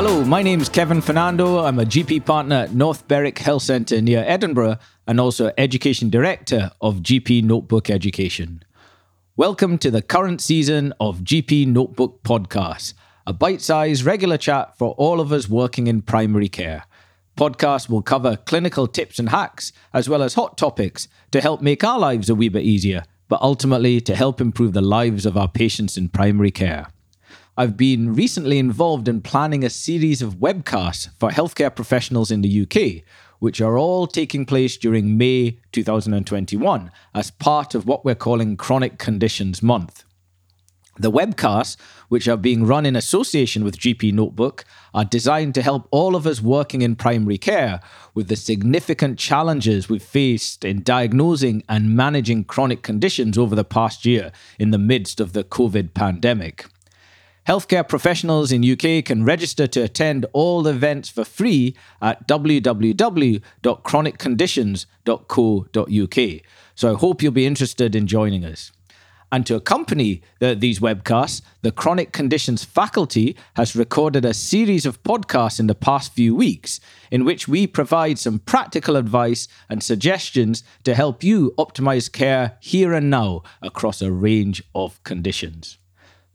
Hello, my name is Kevin Fernando. I'm a GP partner at North Berwick Health Centre near Edinburgh and also Education Director of GP Notebook Education. Welcome to the current season of GP Notebook Podcast, a bite sized regular chat for all of us working in primary care. Podcast will cover clinical tips and hacks, as well as hot topics to help make our lives a wee bit easier, but ultimately to help improve the lives of our patients in primary care. I've been recently involved in planning a series of webcasts for healthcare professionals in the UK, which are all taking place during May 2021 as part of what we're calling Chronic Conditions Month. The webcasts, which are being run in association with GP Notebook, are designed to help all of us working in primary care with the significant challenges we've faced in diagnosing and managing chronic conditions over the past year in the midst of the COVID pandemic. Healthcare professionals in UK can register to attend all events for free at www.chronicconditions.co.uk. So I hope you'll be interested in joining us. And to accompany the, these webcasts, the Chronic Conditions faculty has recorded a series of podcasts in the past few weeks in which we provide some practical advice and suggestions to help you optimize care here and now across a range of conditions.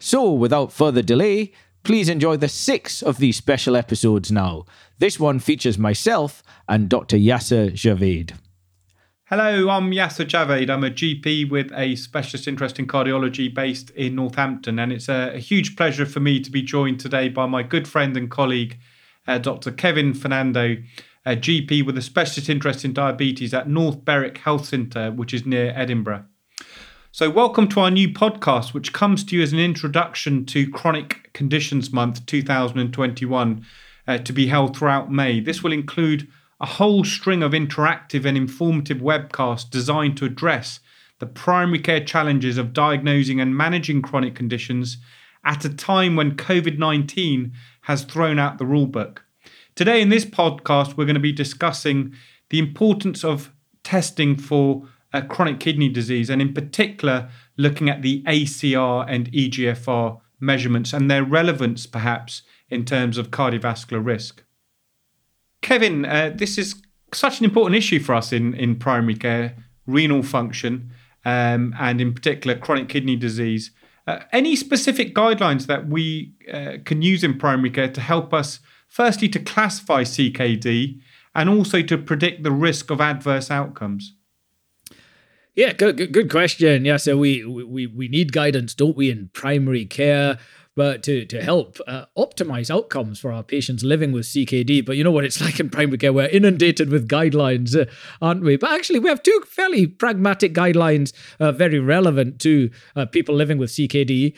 So, without further delay, please enjoy the sixth of these special episodes now. This one features myself and Dr. Yassir Javaid. Hello, I'm Yassir Javaid. I'm a GP with a specialist interest in cardiology based in Northampton, and it's a, a huge pleasure for me to be joined today by my good friend and colleague, uh, Dr. Kevin Fernando, a GP with a specialist interest in diabetes at North Berwick Health Centre, which is near Edinburgh. So, welcome to our new podcast, which comes to you as an introduction to Chronic Conditions Month 2021 uh, to be held throughout May. This will include a whole string of interactive and informative webcasts designed to address the primary care challenges of diagnosing and managing chronic conditions at a time when COVID 19 has thrown out the rulebook. Today, in this podcast, we're going to be discussing the importance of testing for chronic kidney disease, and in particular, looking at the ACR and EGFR measurements and their relevance, perhaps, in terms of cardiovascular risk. Kevin, uh, this is such an important issue for us in, in primary care renal function, um, and in particular, chronic kidney disease. Uh, any specific guidelines that we uh, can use in primary care to help us, firstly, to classify CKD and also to predict the risk of adverse outcomes? Yeah, good, good, good question. Yeah, so we, we we need guidance, don't we, in primary care, but to to help uh, optimize outcomes for our patients living with CKD. But you know what it's like in primary care; we're inundated with guidelines, uh, aren't we? But actually, we have two fairly pragmatic guidelines, uh, very relevant to uh, people living with CKD.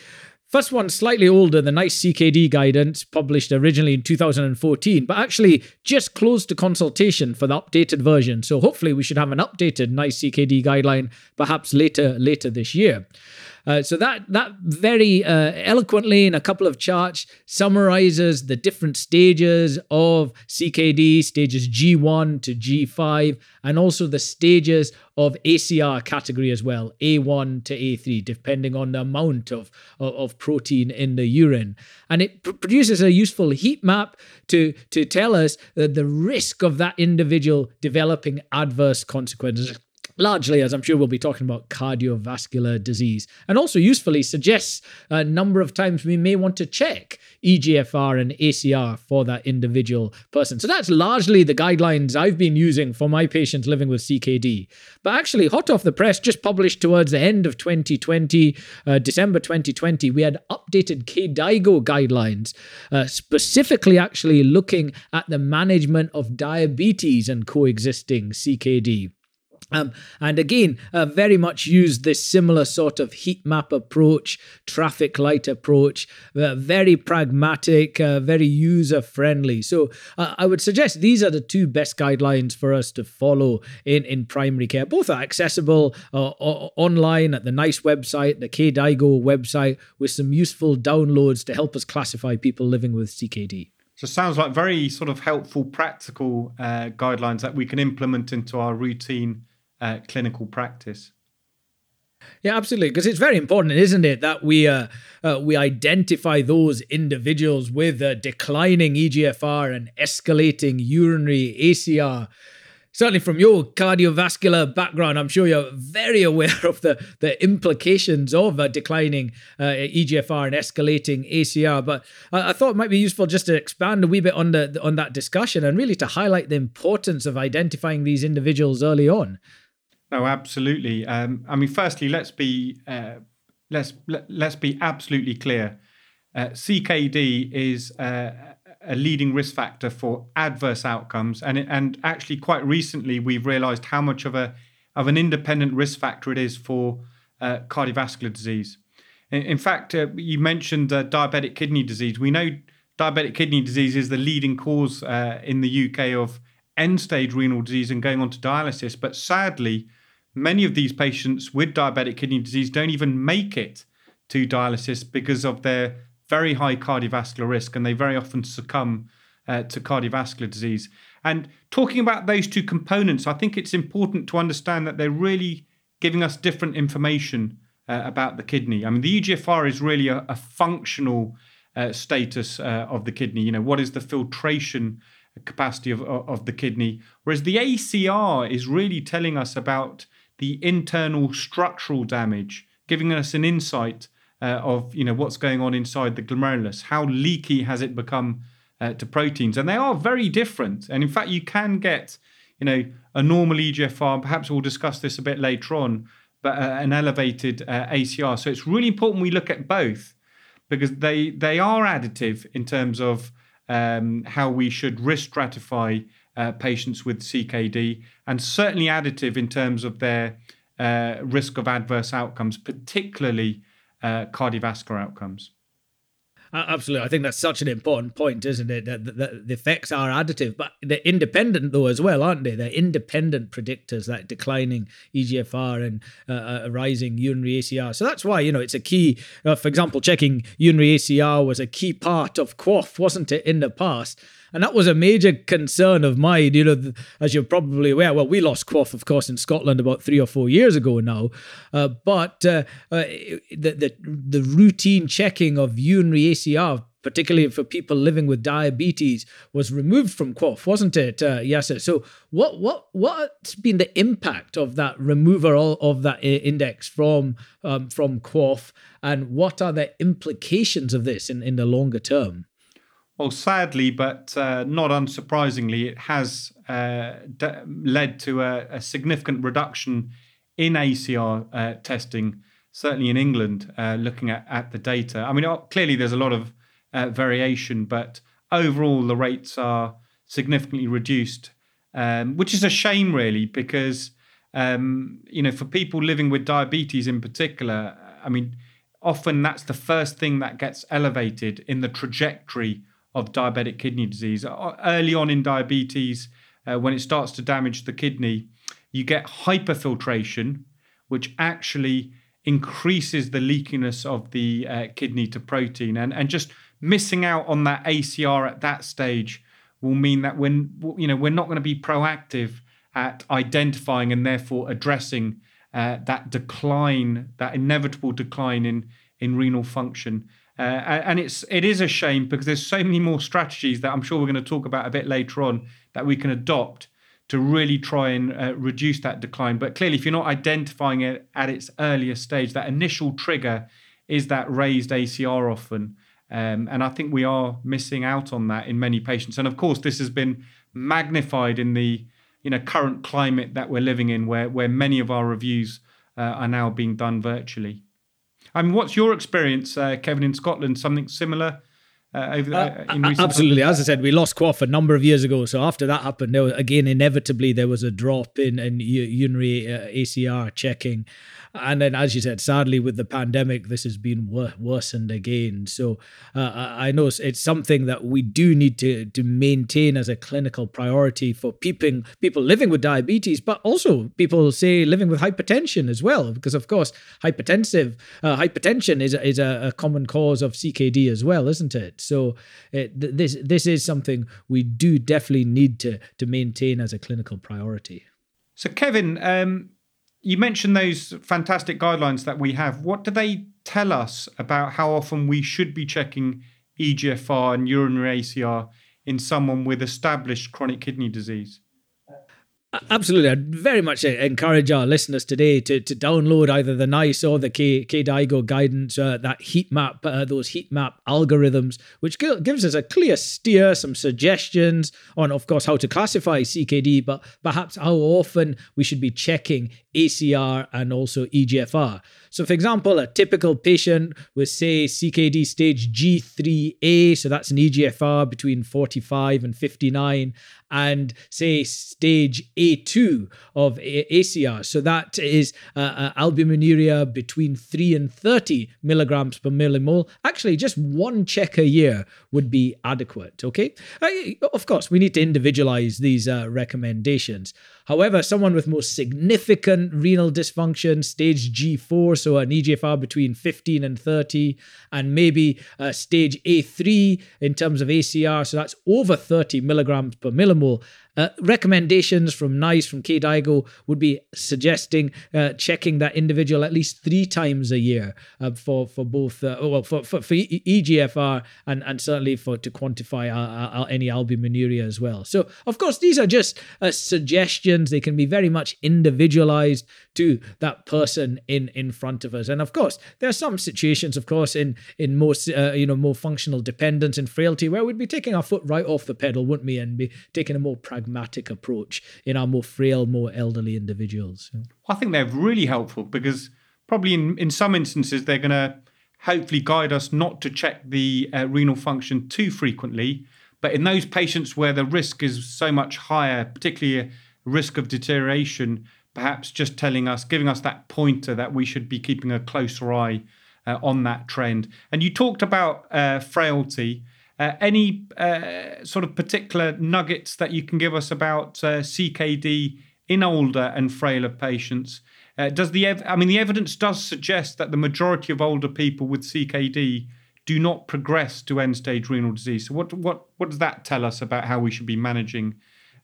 First one, slightly older, the NICE CKD guidance, published originally in 2014, but actually just closed to consultation for the updated version. So hopefully we should have an updated NICE CKD guideline perhaps later later this year. Uh, so that that very uh, eloquently in a couple of charts summarizes the different stages of CKD, stages G1 to G5, and also the stages of ACR category as well, A1 to A3, depending on the amount of, of, of protein in the urine. And it pr- produces a useful heat map to, to tell us the risk of that individual developing adverse consequences largely, as I'm sure we'll be talking about, cardiovascular disease, and also usefully suggests a number of times we may want to check EGFR and ACR for that individual person. So that's largely the guidelines I've been using for my patients living with CKD. But actually, hot off the press, just published towards the end of 2020, uh, December 2020, we had updated KDIGO guidelines, uh, specifically actually looking at the management of diabetes and coexisting CKD. Um, and again, uh, very much use this similar sort of heat map approach, traffic light approach, uh, very pragmatic, uh, very user friendly. So uh, I would suggest these are the two best guidelines for us to follow in, in primary care. Both are accessible uh, online at the NICE website, the KDIGO website, with some useful downloads to help us classify people living with CKD. So sounds like very sort of helpful, practical uh, guidelines that we can implement into our routine uh, clinical practice. Yeah, absolutely. Because it's very important, isn't it, that we uh, uh, we identify those individuals with uh, declining EGFR and escalating urinary ACR. Certainly, from your cardiovascular background, I'm sure you're very aware of the, the implications of a declining uh, EGFR and escalating ACR. But I, I, thought it might be useful just to expand a wee bit on the on that discussion and really to highlight the importance of identifying these individuals early on. No, absolutely. Um, I mean, firstly, let's be uh, let's let, us be absolutely clear. Uh, CKD is uh, a leading risk factor for adverse outcomes, and it, and actually, quite recently, we've realised how much of a of an independent risk factor it is for uh, cardiovascular disease. In, in fact, uh, you mentioned uh, diabetic kidney disease. We know diabetic kidney disease is the leading cause in the UK of end stage renal disease and going on to dialysis, but sadly many of these patients with diabetic kidney disease don't even make it to dialysis because of their very high cardiovascular risk and they very often succumb uh, to cardiovascular disease. And talking about those two components, I think it's important to understand that they're really giving us different information uh, about the kidney. I mean, the EGFR is really a, a functional uh, status uh, of the kidney. You know, what is the filtration capacity of, of the kidney? Whereas the ACR is really telling us about the internal structural damage, giving us an insight uh, of you know what's going on inside the glomerulus. How leaky has it become uh, to proteins? And they are very different. And in fact, you can get you know a normal EGFR. Perhaps we'll discuss this a bit later on, but uh, an elevated uh, ACR. So it's really important we look at both because they they are additive in terms of um, how we should risk stratify uh, patients with CKD, and certainly additive in terms of their uh, risk of adverse outcomes, particularly uh, cardiovascular outcomes. Absolutely. I think that's such an important point, isn't it? That, the effects are additive, but they're independent though as well, aren't they? They're independent predictors, that declining EGFR and uh, uh rising urinary ACR. So that's why, you know, it's a key, uh, for example, checking urinary ACR was a key part of QOF, wasn't it, in the past? And that was a major concern of mine, you know, as you're probably aware. Well, we lost QOF, of course, in Scotland about three or four years ago now. Uh, but uh, uh, the, the, the routine checking of urinary ACR particularly for people living with diabetes, was removed from QOF, wasn't it, uh, Yassir? So, what what what's been the impact of that removal of that index from um, from QOF, and what are the implications of this in, in the longer term? Well, sadly, but uh, not unsurprisingly, it has uh, led to a, a, significant reduction in ACR uh, testing, certainly in England, uh, looking at, at the data. I mean, clearly there's a lot of uh, variation, but overall the rates are significantly reduced, um, which is a shame, really, because, um, you know, for people living with diabetes in particular, I mean, often that's the first thing that gets elevated in the trajectory of diabetic kidney disease. Early on in diabetes, uh, when it starts to damage the kidney, you get hyperfiltration, which actually increases the leakiness of the uh, kidney to protein. And, and just missing out on that ACR at that stage will mean that when you know we're not going to be proactive at identifying and therefore addressing uh, that decline, that inevitable decline in in renal function. Uh, and it's it is a shame because there's so many more strategies that I'm sure we're going to talk about a bit later on that we can adopt to really try and uh, reduce that decline. But clearly, if you're not identifying it at its earliest stage, that initial trigger is that raised ACR often. Um, and I think we are missing out on that in many patients. And of course, this has been magnified in the you know current climate that we're living in, where where many of our reviews uh, are now being done virtually. I mean, what's your experience, uh, Kevin, in Scotland? Something similar? Uh, uh, uh absolutely. As I said, we lost QOF a number of years ago. So after that happened, there was, again, inevitably, there was a drop in, in urinary uh, ACR checking. And then, as you said, sadly, with the pandemic, this has been wor- worsened again. So uh, I know it's something that we do need to, to maintain as a clinical priority for people, people living with diabetes, but also people say living with hypertension as well, because of course, hypertensive uh, hypertension is is a, a, common cause of CKD as well, isn't it? So it, this this is something we do definitely need to to maintain as a clinical priority. So, Kevin, um, you mentioned those fantastic guidelines that we have. What do they tell us about how often we should be checking EGFR and urinary ACR in someone with established chronic kidney disease? Absolutely. I'd very much encourage our listeners today to, to download either the NICE or the K, KDIGO guidance, uh, that heat map, uh, those heat map algorithms, which gives us a clear steer, some suggestions on, of course, how to classify CKD, but perhaps how often we should be checking ACR and also EGFR. So, for example, a typical patient with, say, CKD stage G3A, so that's an EGFR between 45 and 59, and say stage A2 of ACR. So that is uh, uh, albuminuria between 3 and 30 milligrams per millimole. Actually, just one check a year would be adequate. Okay. Of course, we need to individualize these uh, recommendations. However, someone with more significant renal dysfunction, stage G4, so an EGFR between 15 and 30, and maybe uh, stage A3 in terms of ACR, so that's over 30 milligrams per millimole, We'll uh, recommendations from NICE, from KDIGO, would be suggesting uh, checking that individual at least three times a year uh, for for both uh, well for, for, for EGFR and and certainly for to quantify uh, uh, any albuminuria as well. So of course these are just suggestions; they can be very much individualized to that person in in front of us. And of course there are some situations, of course, in in most you know more functional dependence and frailty where we'd be taking our foot right off the pedal, wouldn't we, and be taking a more pragmatic pragmatic approach in our more frail, more elderly individuals. I think they're really helpful because probably in, in some instances they're going to hopefully guide us not to check the uh, renal function too frequently. But in those patients where the risk is so much higher, particularly a risk of deterioration, perhaps just telling us, giving us that pointer that we should be keeping a closer eye uh, on that trend. And you talked about uh, frailty. Uh, any uh, sort of particular nuggets that you can give us about uh, CKD in older and frailer patients? Uh, does the ev- I mean the evidence does suggest that the majority of older people with CKD do not progress to end stage renal disease. So what what what does that tell us about how we should be managing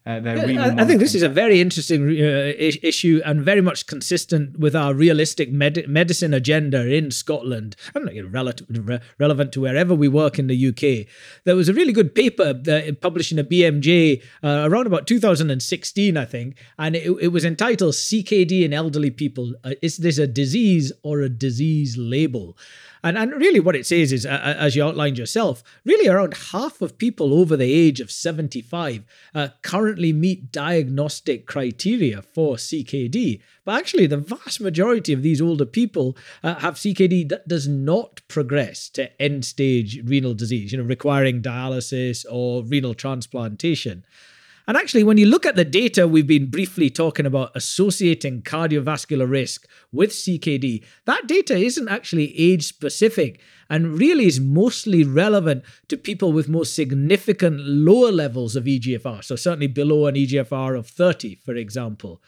uh, I, I, think this is a very interesting uh, issue and very much consistent with our realistic med- medicine agenda in Scotland and you know, relative, re- relevant to wherever we work in the UK. There was a really good paper uh, published in a BMJ uh, around about 2016, I think, and it, it was entitled CKD in Elderly People. Uh, is this a disease or a disease label? And, and really, what it says is, uh, as you outlined yourself, really around half of people over the age of 75 uh, currently meet diagnostic criteria for CKD. But actually, the vast majority of these older people uh, have CKD that does not progress to end stage renal disease, you know, requiring dialysis or renal transplantation. And actually, when you look at the data we've been briefly talking about associating cardiovascular risk with CKD, that data isn't actually age specific and really is mostly relevant to people with more significant lower levels of EGFR. So, certainly below an EGFR of 30, for example.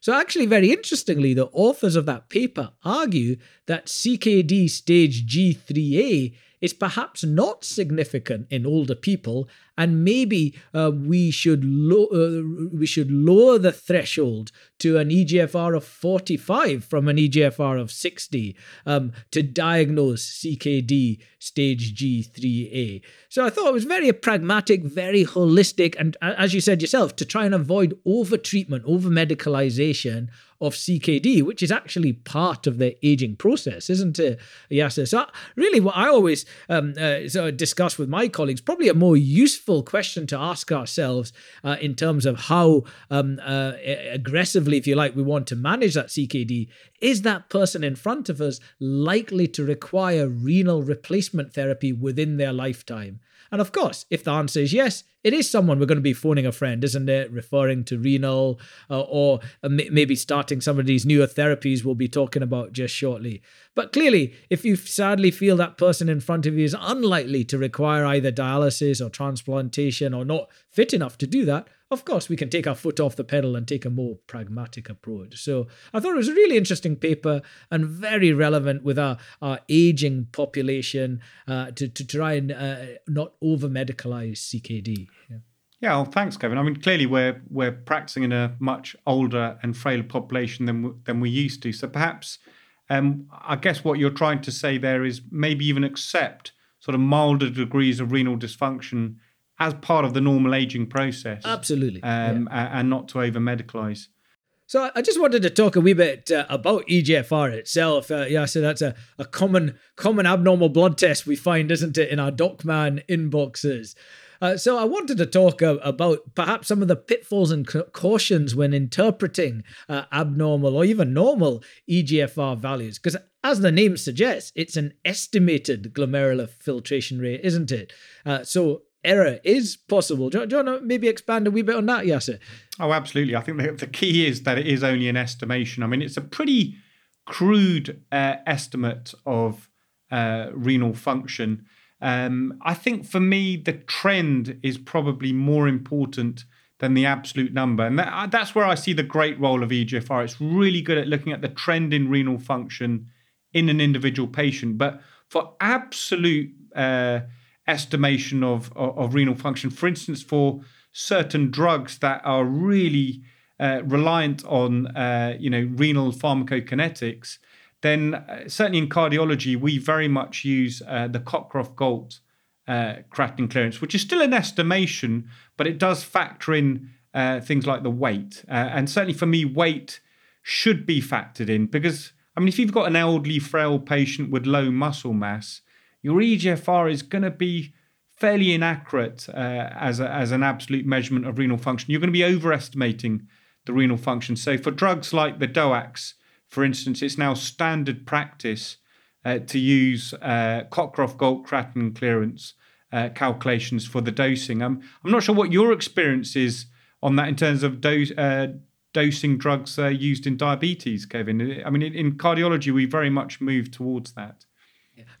So, actually, very interestingly, the authors of that paper argue that CKD stage G3A is perhaps not significant in older people and maybe uh, we should lo- uh, we should lower the threshold to an EGFR of 45 from an EGFR of 60 um, to diagnose CKD stage G3A. So I thought it was very pragmatic, very holistic, and as you said yourself, to try and avoid over treatment, over medicalization of CKD, which is actually part of the aging process, isn't it? Yes. So really, what I always um, uh, discuss with my colleagues, probably a more useful question to ask ourselves uh, in terms of how um, uh, aggressively, if you like, we want to manage that CKD. Is that person in front of us likely to require renal replacement therapy within their lifetime? And of course, if the answer is yes, it is someone we're going to be phoning a friend, isn't it? Referring to renal uh, or uh, maybe starting some of these newer therapies we'll be talking about just shortly. But clearly, if you sadly feel that person in front of you is unlikely to require either dialysis or transplantation or not fit enough to do that, of course, we can take our foot off the pedal and take a more pragmatic approach. So I thought it was a really interesting paper and very relevant with our, our aging population uh, to, to try and uh, not over medicalize CKD. Yeah. Yeah, well, thanks, Kevin. I mean, clearly we're we're practicing in a much older and frailer population than than we used to. So perhaps, um, I guess what you're trying to say there is maybe even accept sort of milder degrees of renal dysfunction as part of the normal aging process. Absolutely, um, yeah. and not to over medicalize. So I just wanted to talk a wee bit uh, about EGFR itself. Uh, yeah, so that's a, a common common abnormal blood test we find, isn't it, in our DocMan inboxes. Uh, so I wanted to talk uh, about perhaps some of the pitfalls and cautions when interpreting uh, abnormal or even normal EGFR values, because as the name suggests, it's an estimated glomerular filtration rate, isn't it? Uh, so error is possible. Do, do, you want to maybe expand a wee bit on that, Yassir? Oh, absolutely. I think the, the key is that it is only an estimation. I mean, it's a pretty crude uh, estimate of uh, renal function. Um, I think for me, the trend is probably more important than the absolute number. And that, uh, that's where I see the great role of EGFR. It's really good at looking at the trend in renal function in an individual patient. But for absolute uh, estimation of, of, of, renal function, for instance, for certain drugs that are really uh, reliant on uh, you know renal pharmacokinetics, then uh, certainly in cardiology, we very much use uh, the Cockcroft Gault uh, creatinine clearance, which is still an estimation, but it does factor in uh, things like the weight. And certainly for me, weight should be factored in because, I mean, if you've got an elderly, frail patient with low muscle mass, your EGFR is going to be fairly inaccurate uh, as, a, as an absolute measurement of renal function. You're going to be overestimating the renal function. So for drugs like the DOACs, for instance, it's now standard practice uh, to use uh, Cockcroft Gault creatinine clearance uh, calculations for the dosing. I'm, I'm not sure what your experience is on that in terms of dose, uh, dosing drugs uh, used in diabetes, Kevin. I mean, in, in cardiology, we very much move towards that.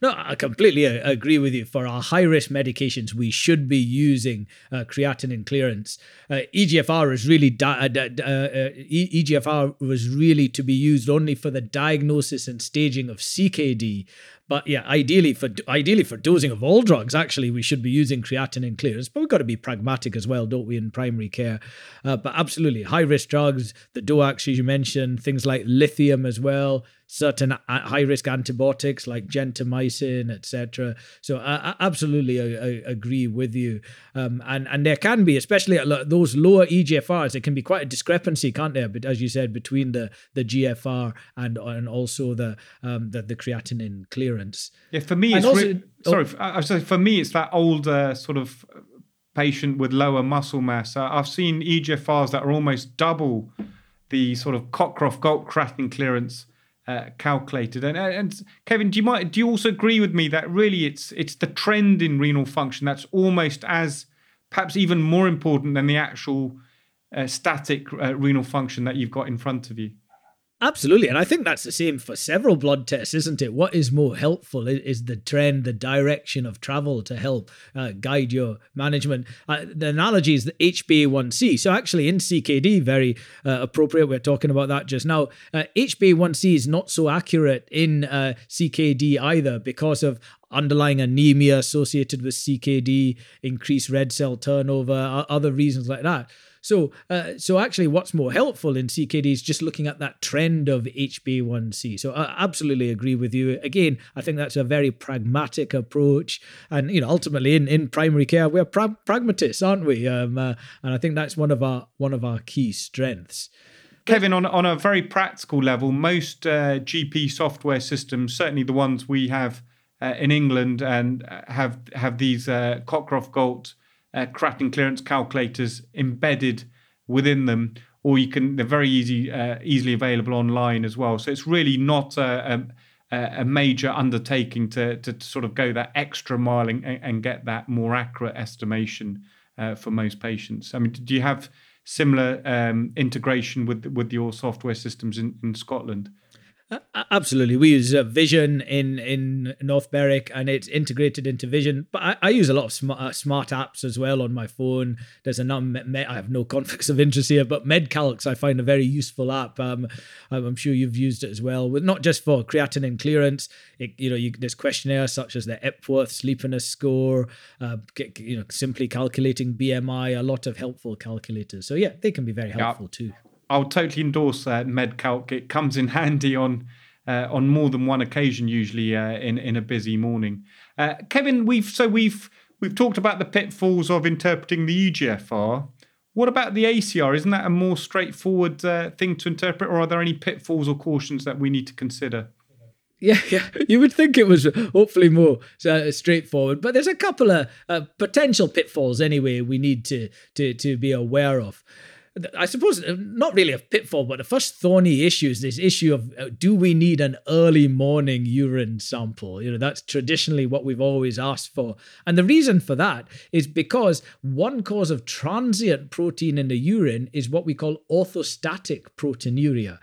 No, I completely uh, agree with you. For our high risk medications, we should be using uh, creatinine clearance. Uh, EGFR is really di- uh, uh, EGFR was really to be used only for the diagnosis and staging of CKD, but yeah, ideally for ideally for dosing of all drugs, actually we should be using creatinine clearance. But we've got to be pragmatic as well, don't we, in primary care? Uh, but absolutely, high risk drugs, the DOACs, as you mentioned, things like lithium as well, certain high risk antibiotics like gentamicin, etc. So I, I absolutely I, I agree with you. Um, and and there can be, especially at those lower EGFRs, there can be quite a discrepancy, can't there? But as you said, between the the GFR and and also the um, the, the creatinine clearance. Yeah, for me, it's also, re- oh, sorry. Was saying for me, it's that older sort of patient with lower muscle mass. I've seen EGFRs that are almost double the sort of Cockcroft Gault creatinine clearance uh, calculated. And, and Kevin, do you might do you also agree with me that really it's it's the trend in renal function that's almost as perhaps even more important than the actual uh, static uh, renal function that you've got in front of you? Absolutely. And I think that's the same for several blood tests, isn't it? What is more helpful is the trend, the direction of travel to help uh, guide your management. Uh, the analogy is the HbA1c. So, actually, in CKD, very uh, appropriate. We're talking about that just now. HbA1c uh, is not so accurate in uh, CKD either because of underlying anemia associated with CKD, increased red cell turnover, other reasons like that. So, uh, so actually, what's more helpful in CKD is just looking at that trend of HbA1c. So, I absolutely agree with you. Again, I think that's a very pragmatic approach, and you know, ultimately, in, in primary care, we're pra- pragmatists, aren't we? Um, uh, and I think that's one of our one of our key strengths. Kevin, on on a very practical level, most uh, GP software systems, certainly the ones we have uh, in England, and uh, have have these uh, Cockcroft Gault uh, clearance calculators embedded within them, or you can they're very easy uh, easily available online as well. So it's really not a, a, a major undertaking to, to, to sort of go that extra mile and, and get that more accurate estimation uh, for most patients. I mean, do you have similar um, integration with with your software systems in, in Scotland? Absolutely, we use uh, Vision in in North Berwick, and it's integrated into Vision. But I, I use a lot of smart, uh, smart apps as well on my phone. There's a number. I have no conflicts of interest here, but MedCalcs I find a very useful app. Um, I'm sure you've used it as well, with not just for creatinine clearance. It, you know, you, there's questionnaires such as the Epworth Sleepiness Score. Uh, you know, simply calculating BMI. A lot of helpful calculators. So yeah, they can be very helpful yeah. too. I'll totally endorse uh, MedCalc. It comes in handy on uh, on more than one occasion, usually uh, in in a busy morning. Uh, Kevin, we've so we've we've talked about the pitfalls of interpreting the EGFR. What about the ACR? Isn't that a more straightforward uh, thing to interpret, or are there any pitfalls or cautions that we need to consider? Yeah, yeah. You would think it was hopefully more uh, straightforward, but there's a couple of uh, potential pitfalls anyway we need to to to be aware of. I suppose uh, not really a pitfall, but the first thorny issue is this issue of uh, do we need an early morning urine sample? You know, that's traditionally what we've always asked for. And the reason for that is because one cause of transient protein in the urine is what we call orthostatic proteinuria.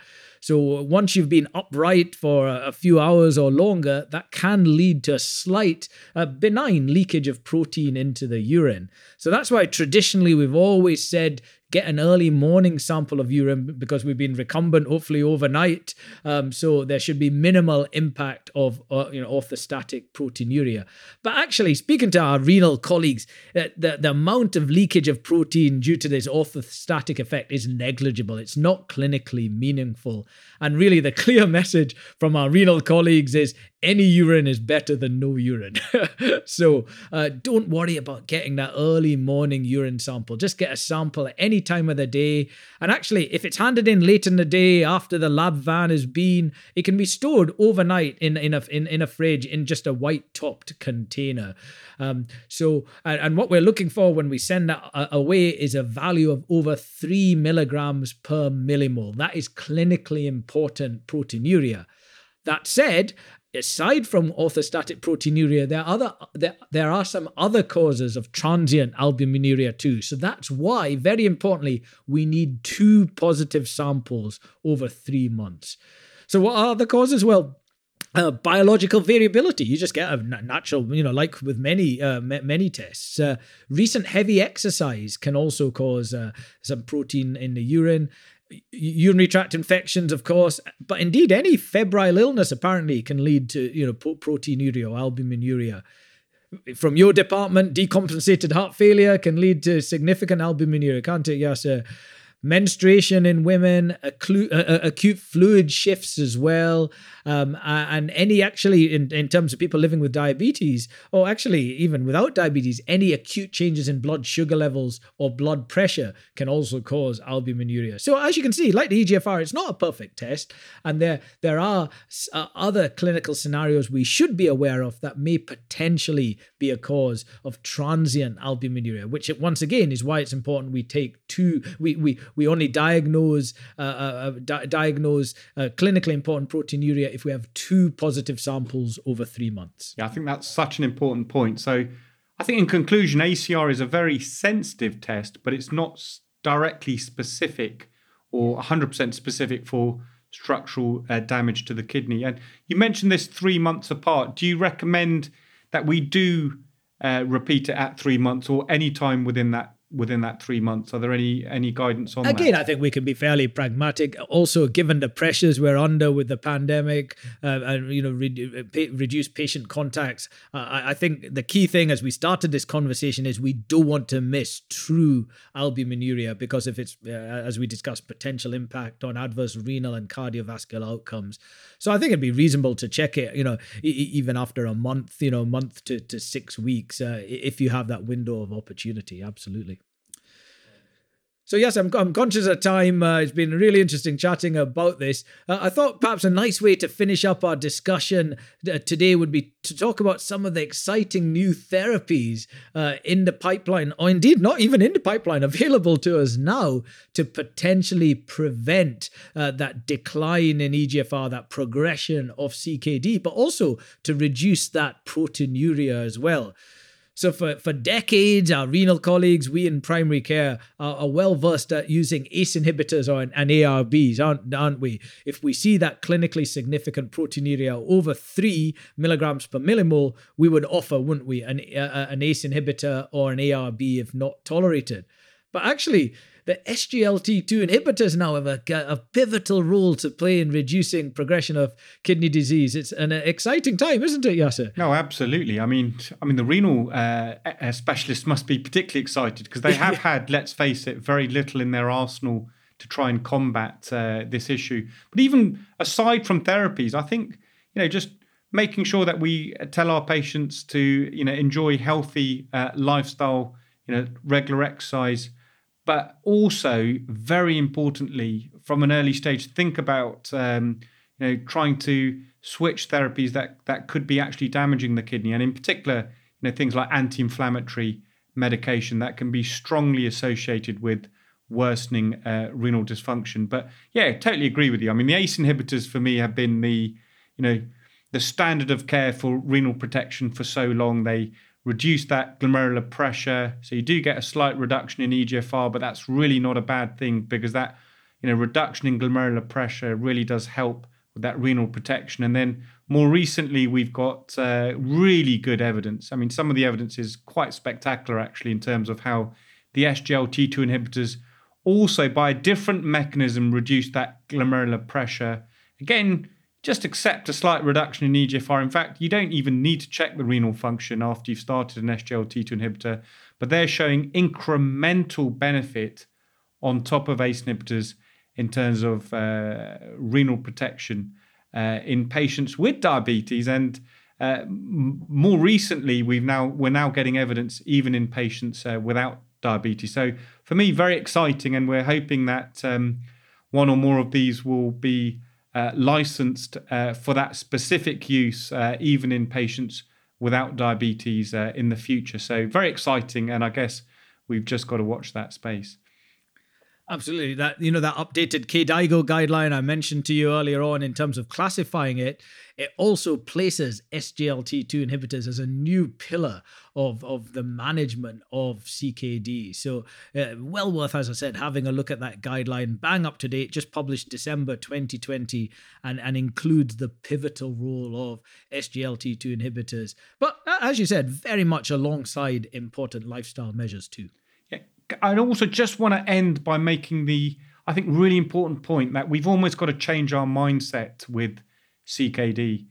So once you've been upright for a few hours or longer, that can lead to a slight uh, benign leakage of protein into the urine. So that's why traditionally we've always said get an early morning sample of urine because we've been recumbent hopefully overnight. Um, so there should be minimal impact of uh, you know orthostatic proteinuria. But actually, speaking to our renal colleagues, uh, the, the amount of leakage of protein due to this orthostatic effect is negligible. It's not clinically meaningful. And really, the clear message from our renal colleagues is any urine is better than no urine. so uh, don't worry about getting that early morning urine sample. Just get a sample at any time of the day. And actually, if it's handed in late in the day after the lab van has been, it can be stored overnight in, in, a, in, in a fridge in just a white topped container. Um, so, and, and, what we're looking for when we send that away is a value of over three milligrams per millimole. That is clinically important proteinuria. That said, aside from orthostatic proteinuria, there are other there, there are some other causes of transient albuminuria too. So that's why, very importantly, we need two positive samples over three months. So what are the causes? Well, uh, biological variability. You just get a natural, you know, like with many uh, many tests. Uh, recent heavy exercise can also cause uh, some protein in the urine urinary tract infections, of course, but indeed any febrile illness apparently can lead to you know proteinuria albuminuria. From your department, decompensated heart failure can lead to significant albuminuria, can't it? Yes, uh, menstruation in women, acute, uh, acute fluid shifts as well, um, and any actually in, in terms of people living with diabetes, or actually even without diabetes, any acute changes in blood sugar levels or blood pressure can also cause albuminuria. So as you can see, like the EGFR, it's not a perfect test, and there there are uh, other clinical scenarios we should be aware of that may potentially be a cause of transient albuminuria, which once again is why it's important we take two we we we only diagnose uh, uh, uh, di- diagnose uh, clinically important proteinuria if we have two positive samples over three months. Yeah, I think that's such an important point. So, I think in conclusion, ACR is a very sensitive test, but it's not directly specific or 100% specific for structural uh, damage to the kidney. And you mentioned this three months apart. Do you recommend that we do uh, repeat it at three months or any time within that within that three months? Are there any any guidance on that? Again, that? I think we can be fairly pragmatic. Also, given the pressures we're under with the pandemic uh, and you know re- reduce patient contacts, uh, I, I, think the key thing as we started this conversation is we don't want to miss true albuminuria because if it's uh, as we discussed potential impact on adverse renal and cardiovascular outcomes. So I think it'd be reasonable to check it. You know, e- even after a month, you know, month to, to six weeks, uh, if you have that window of opportunity. Absolutely. So yes, I'm, I'm conscious of time. Uh, it's been really interesting chatting about this. Uh, I thought perhaps a nice way to finish up our discussion uh, today would be to talk about some of the exciting new therapies uh, in the pipeline, or indeed not even in the pipeline, available to us now to potentially prevent uh, that decline in EGFR, that progression of CKD, but also to reduce that proteinuria as well. So for, for decades, our renal colleagues, we in primary care, are, are well versed at using ACE inhibitors or, and ARBs, aren't, aren't we? If we see that clinically significant proteinuria over three milligrams per millimole, we would offer, wouldn't we, an, uh, an ACE inhibitor or an ARB if not tolerated. But actually, the SGLT2 inhibitors now have a, a, pivotal role to play in reducing progression of kidney disease. It's an exciting time, isn't it, Yassir? No, absolutely. I mean, I mean, the renal uh, specialists must be particularly excited because they have had, let's face it, very little in their arsenal to try and combat uh, this issue. But even aside from therapies, I think you know just making sure that we tell our patients to you know enjoy healthy uh, lifestyle, you know, regular exercise but also very importantly from an early stage think about um, you know trying to switch therapies that that could be actually damaging the kidney. And in particular you know things like anti-inflammatory medication that can be strongly associated with worsening uh, renal dysfunction. But yeah totally agree with you. I mean the ace inhibitors for me have been the you know the standard of care for renal protection for so long. They reduce that glomerular pressure. So you do get a slight reduction in EGFR, but that's really not a bad thing because that you know reduction in glomerular pressure really does help with that renal protection. And then more recently, we've got uh, really good evidence. I mean, some of the evidence is quite spectacular actually in terms of how the SGLT2 inhibitors also by a different mechanism reduce that glomerular pressure. Again, just accept a slight reduction in EGFR. In fact, you don't even need to check the renal function after you've started an SGLT2 inhibitor, but they're showing incremental benefit on top of ACE inhibitors in terms of uh, renal protection uh, in patients with diabetes. And uh, m- more recently, we've now we're now getting evidence even in patients uh, without diabetes. So for me, very exciting, and we're hoping that um, one or more of these will be uh, licensed uh, for that specific use, uh, even in patients without diabetes uh, in the future. So, very exciting. And I guess we've just got to watch that space. Absolutely. That you know that updated KDIGO guideline I mentioned to you earlier on in terms of classifying it, it also places SGLT2 inhibitors as a new pillar of, of the management of CKD. So uh, well worth, as I said, having a look at that guideline, bang up to date, just published December 2020, and, and includes the pivotal role of SGLT2 inhibitors. But as you said, very much alongside important lifestyle measures too. I also just want to end by making the, I think, really important point that we've almost got to change our mindset with CKD.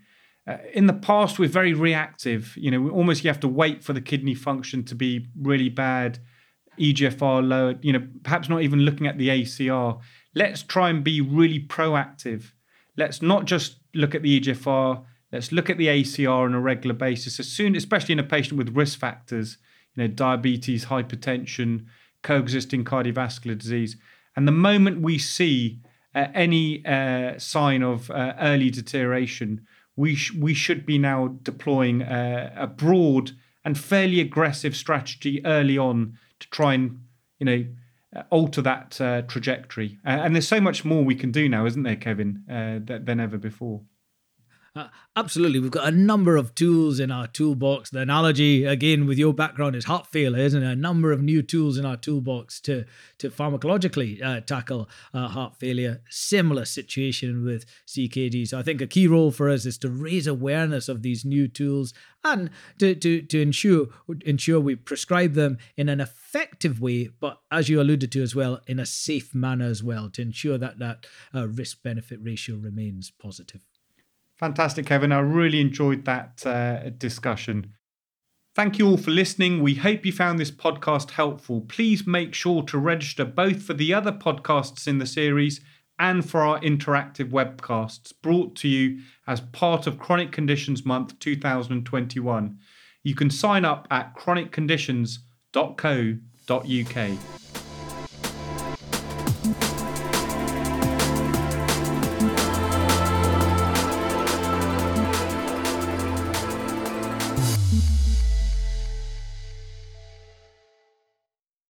Uh, in the past, we're very reactive. You know, almost you have to wait for the kidney function to be really bad, EGFR lowered. You know, perhaps not even looking at the ACR. Let's try and be really proactive. Let's not just look at the EGFR. Let's look at the ACR on a regular basis. As soon, especially in a patient with risk factors, you know, diabetes, hypertension, coexisting cardiovascular disease. And the moment we see uh, any uh, sign of uh, early deterioration, we sh- we should be now deploying uh, a broad and fairly aggressive strategy early on to try and you know uh, alter that uh, trajectory. and there's so much more we can do now, isn't there, Kevin, than ever before. Uh, absolutely. We've got a number of tools in our toolbox. The analogy, again, with your background is heart failure, isn't it? A number of new tools in our toolbox to, to pharmacologically uh, tackle uh, heart failure. Similar situation with CKD. So I think a key role for us is to raise awareness of these new tools and to, to, to ensure, ensure we prescribe them in an effective way, but as you alluded to as well, in a safe manner as well, to ensure that that uh, risk benefit ratio remains positive. Fantastic, Kevin. I really enjoyed that uh, discussion. Thank you all for listening. We hope you found this podcast helpful. Please make sure to register both for the other podcasts in the series and for our interactive webcasts brought to you as part of Chronic Conditions Month 2021. You can sign up at chronicconditions.co.uk.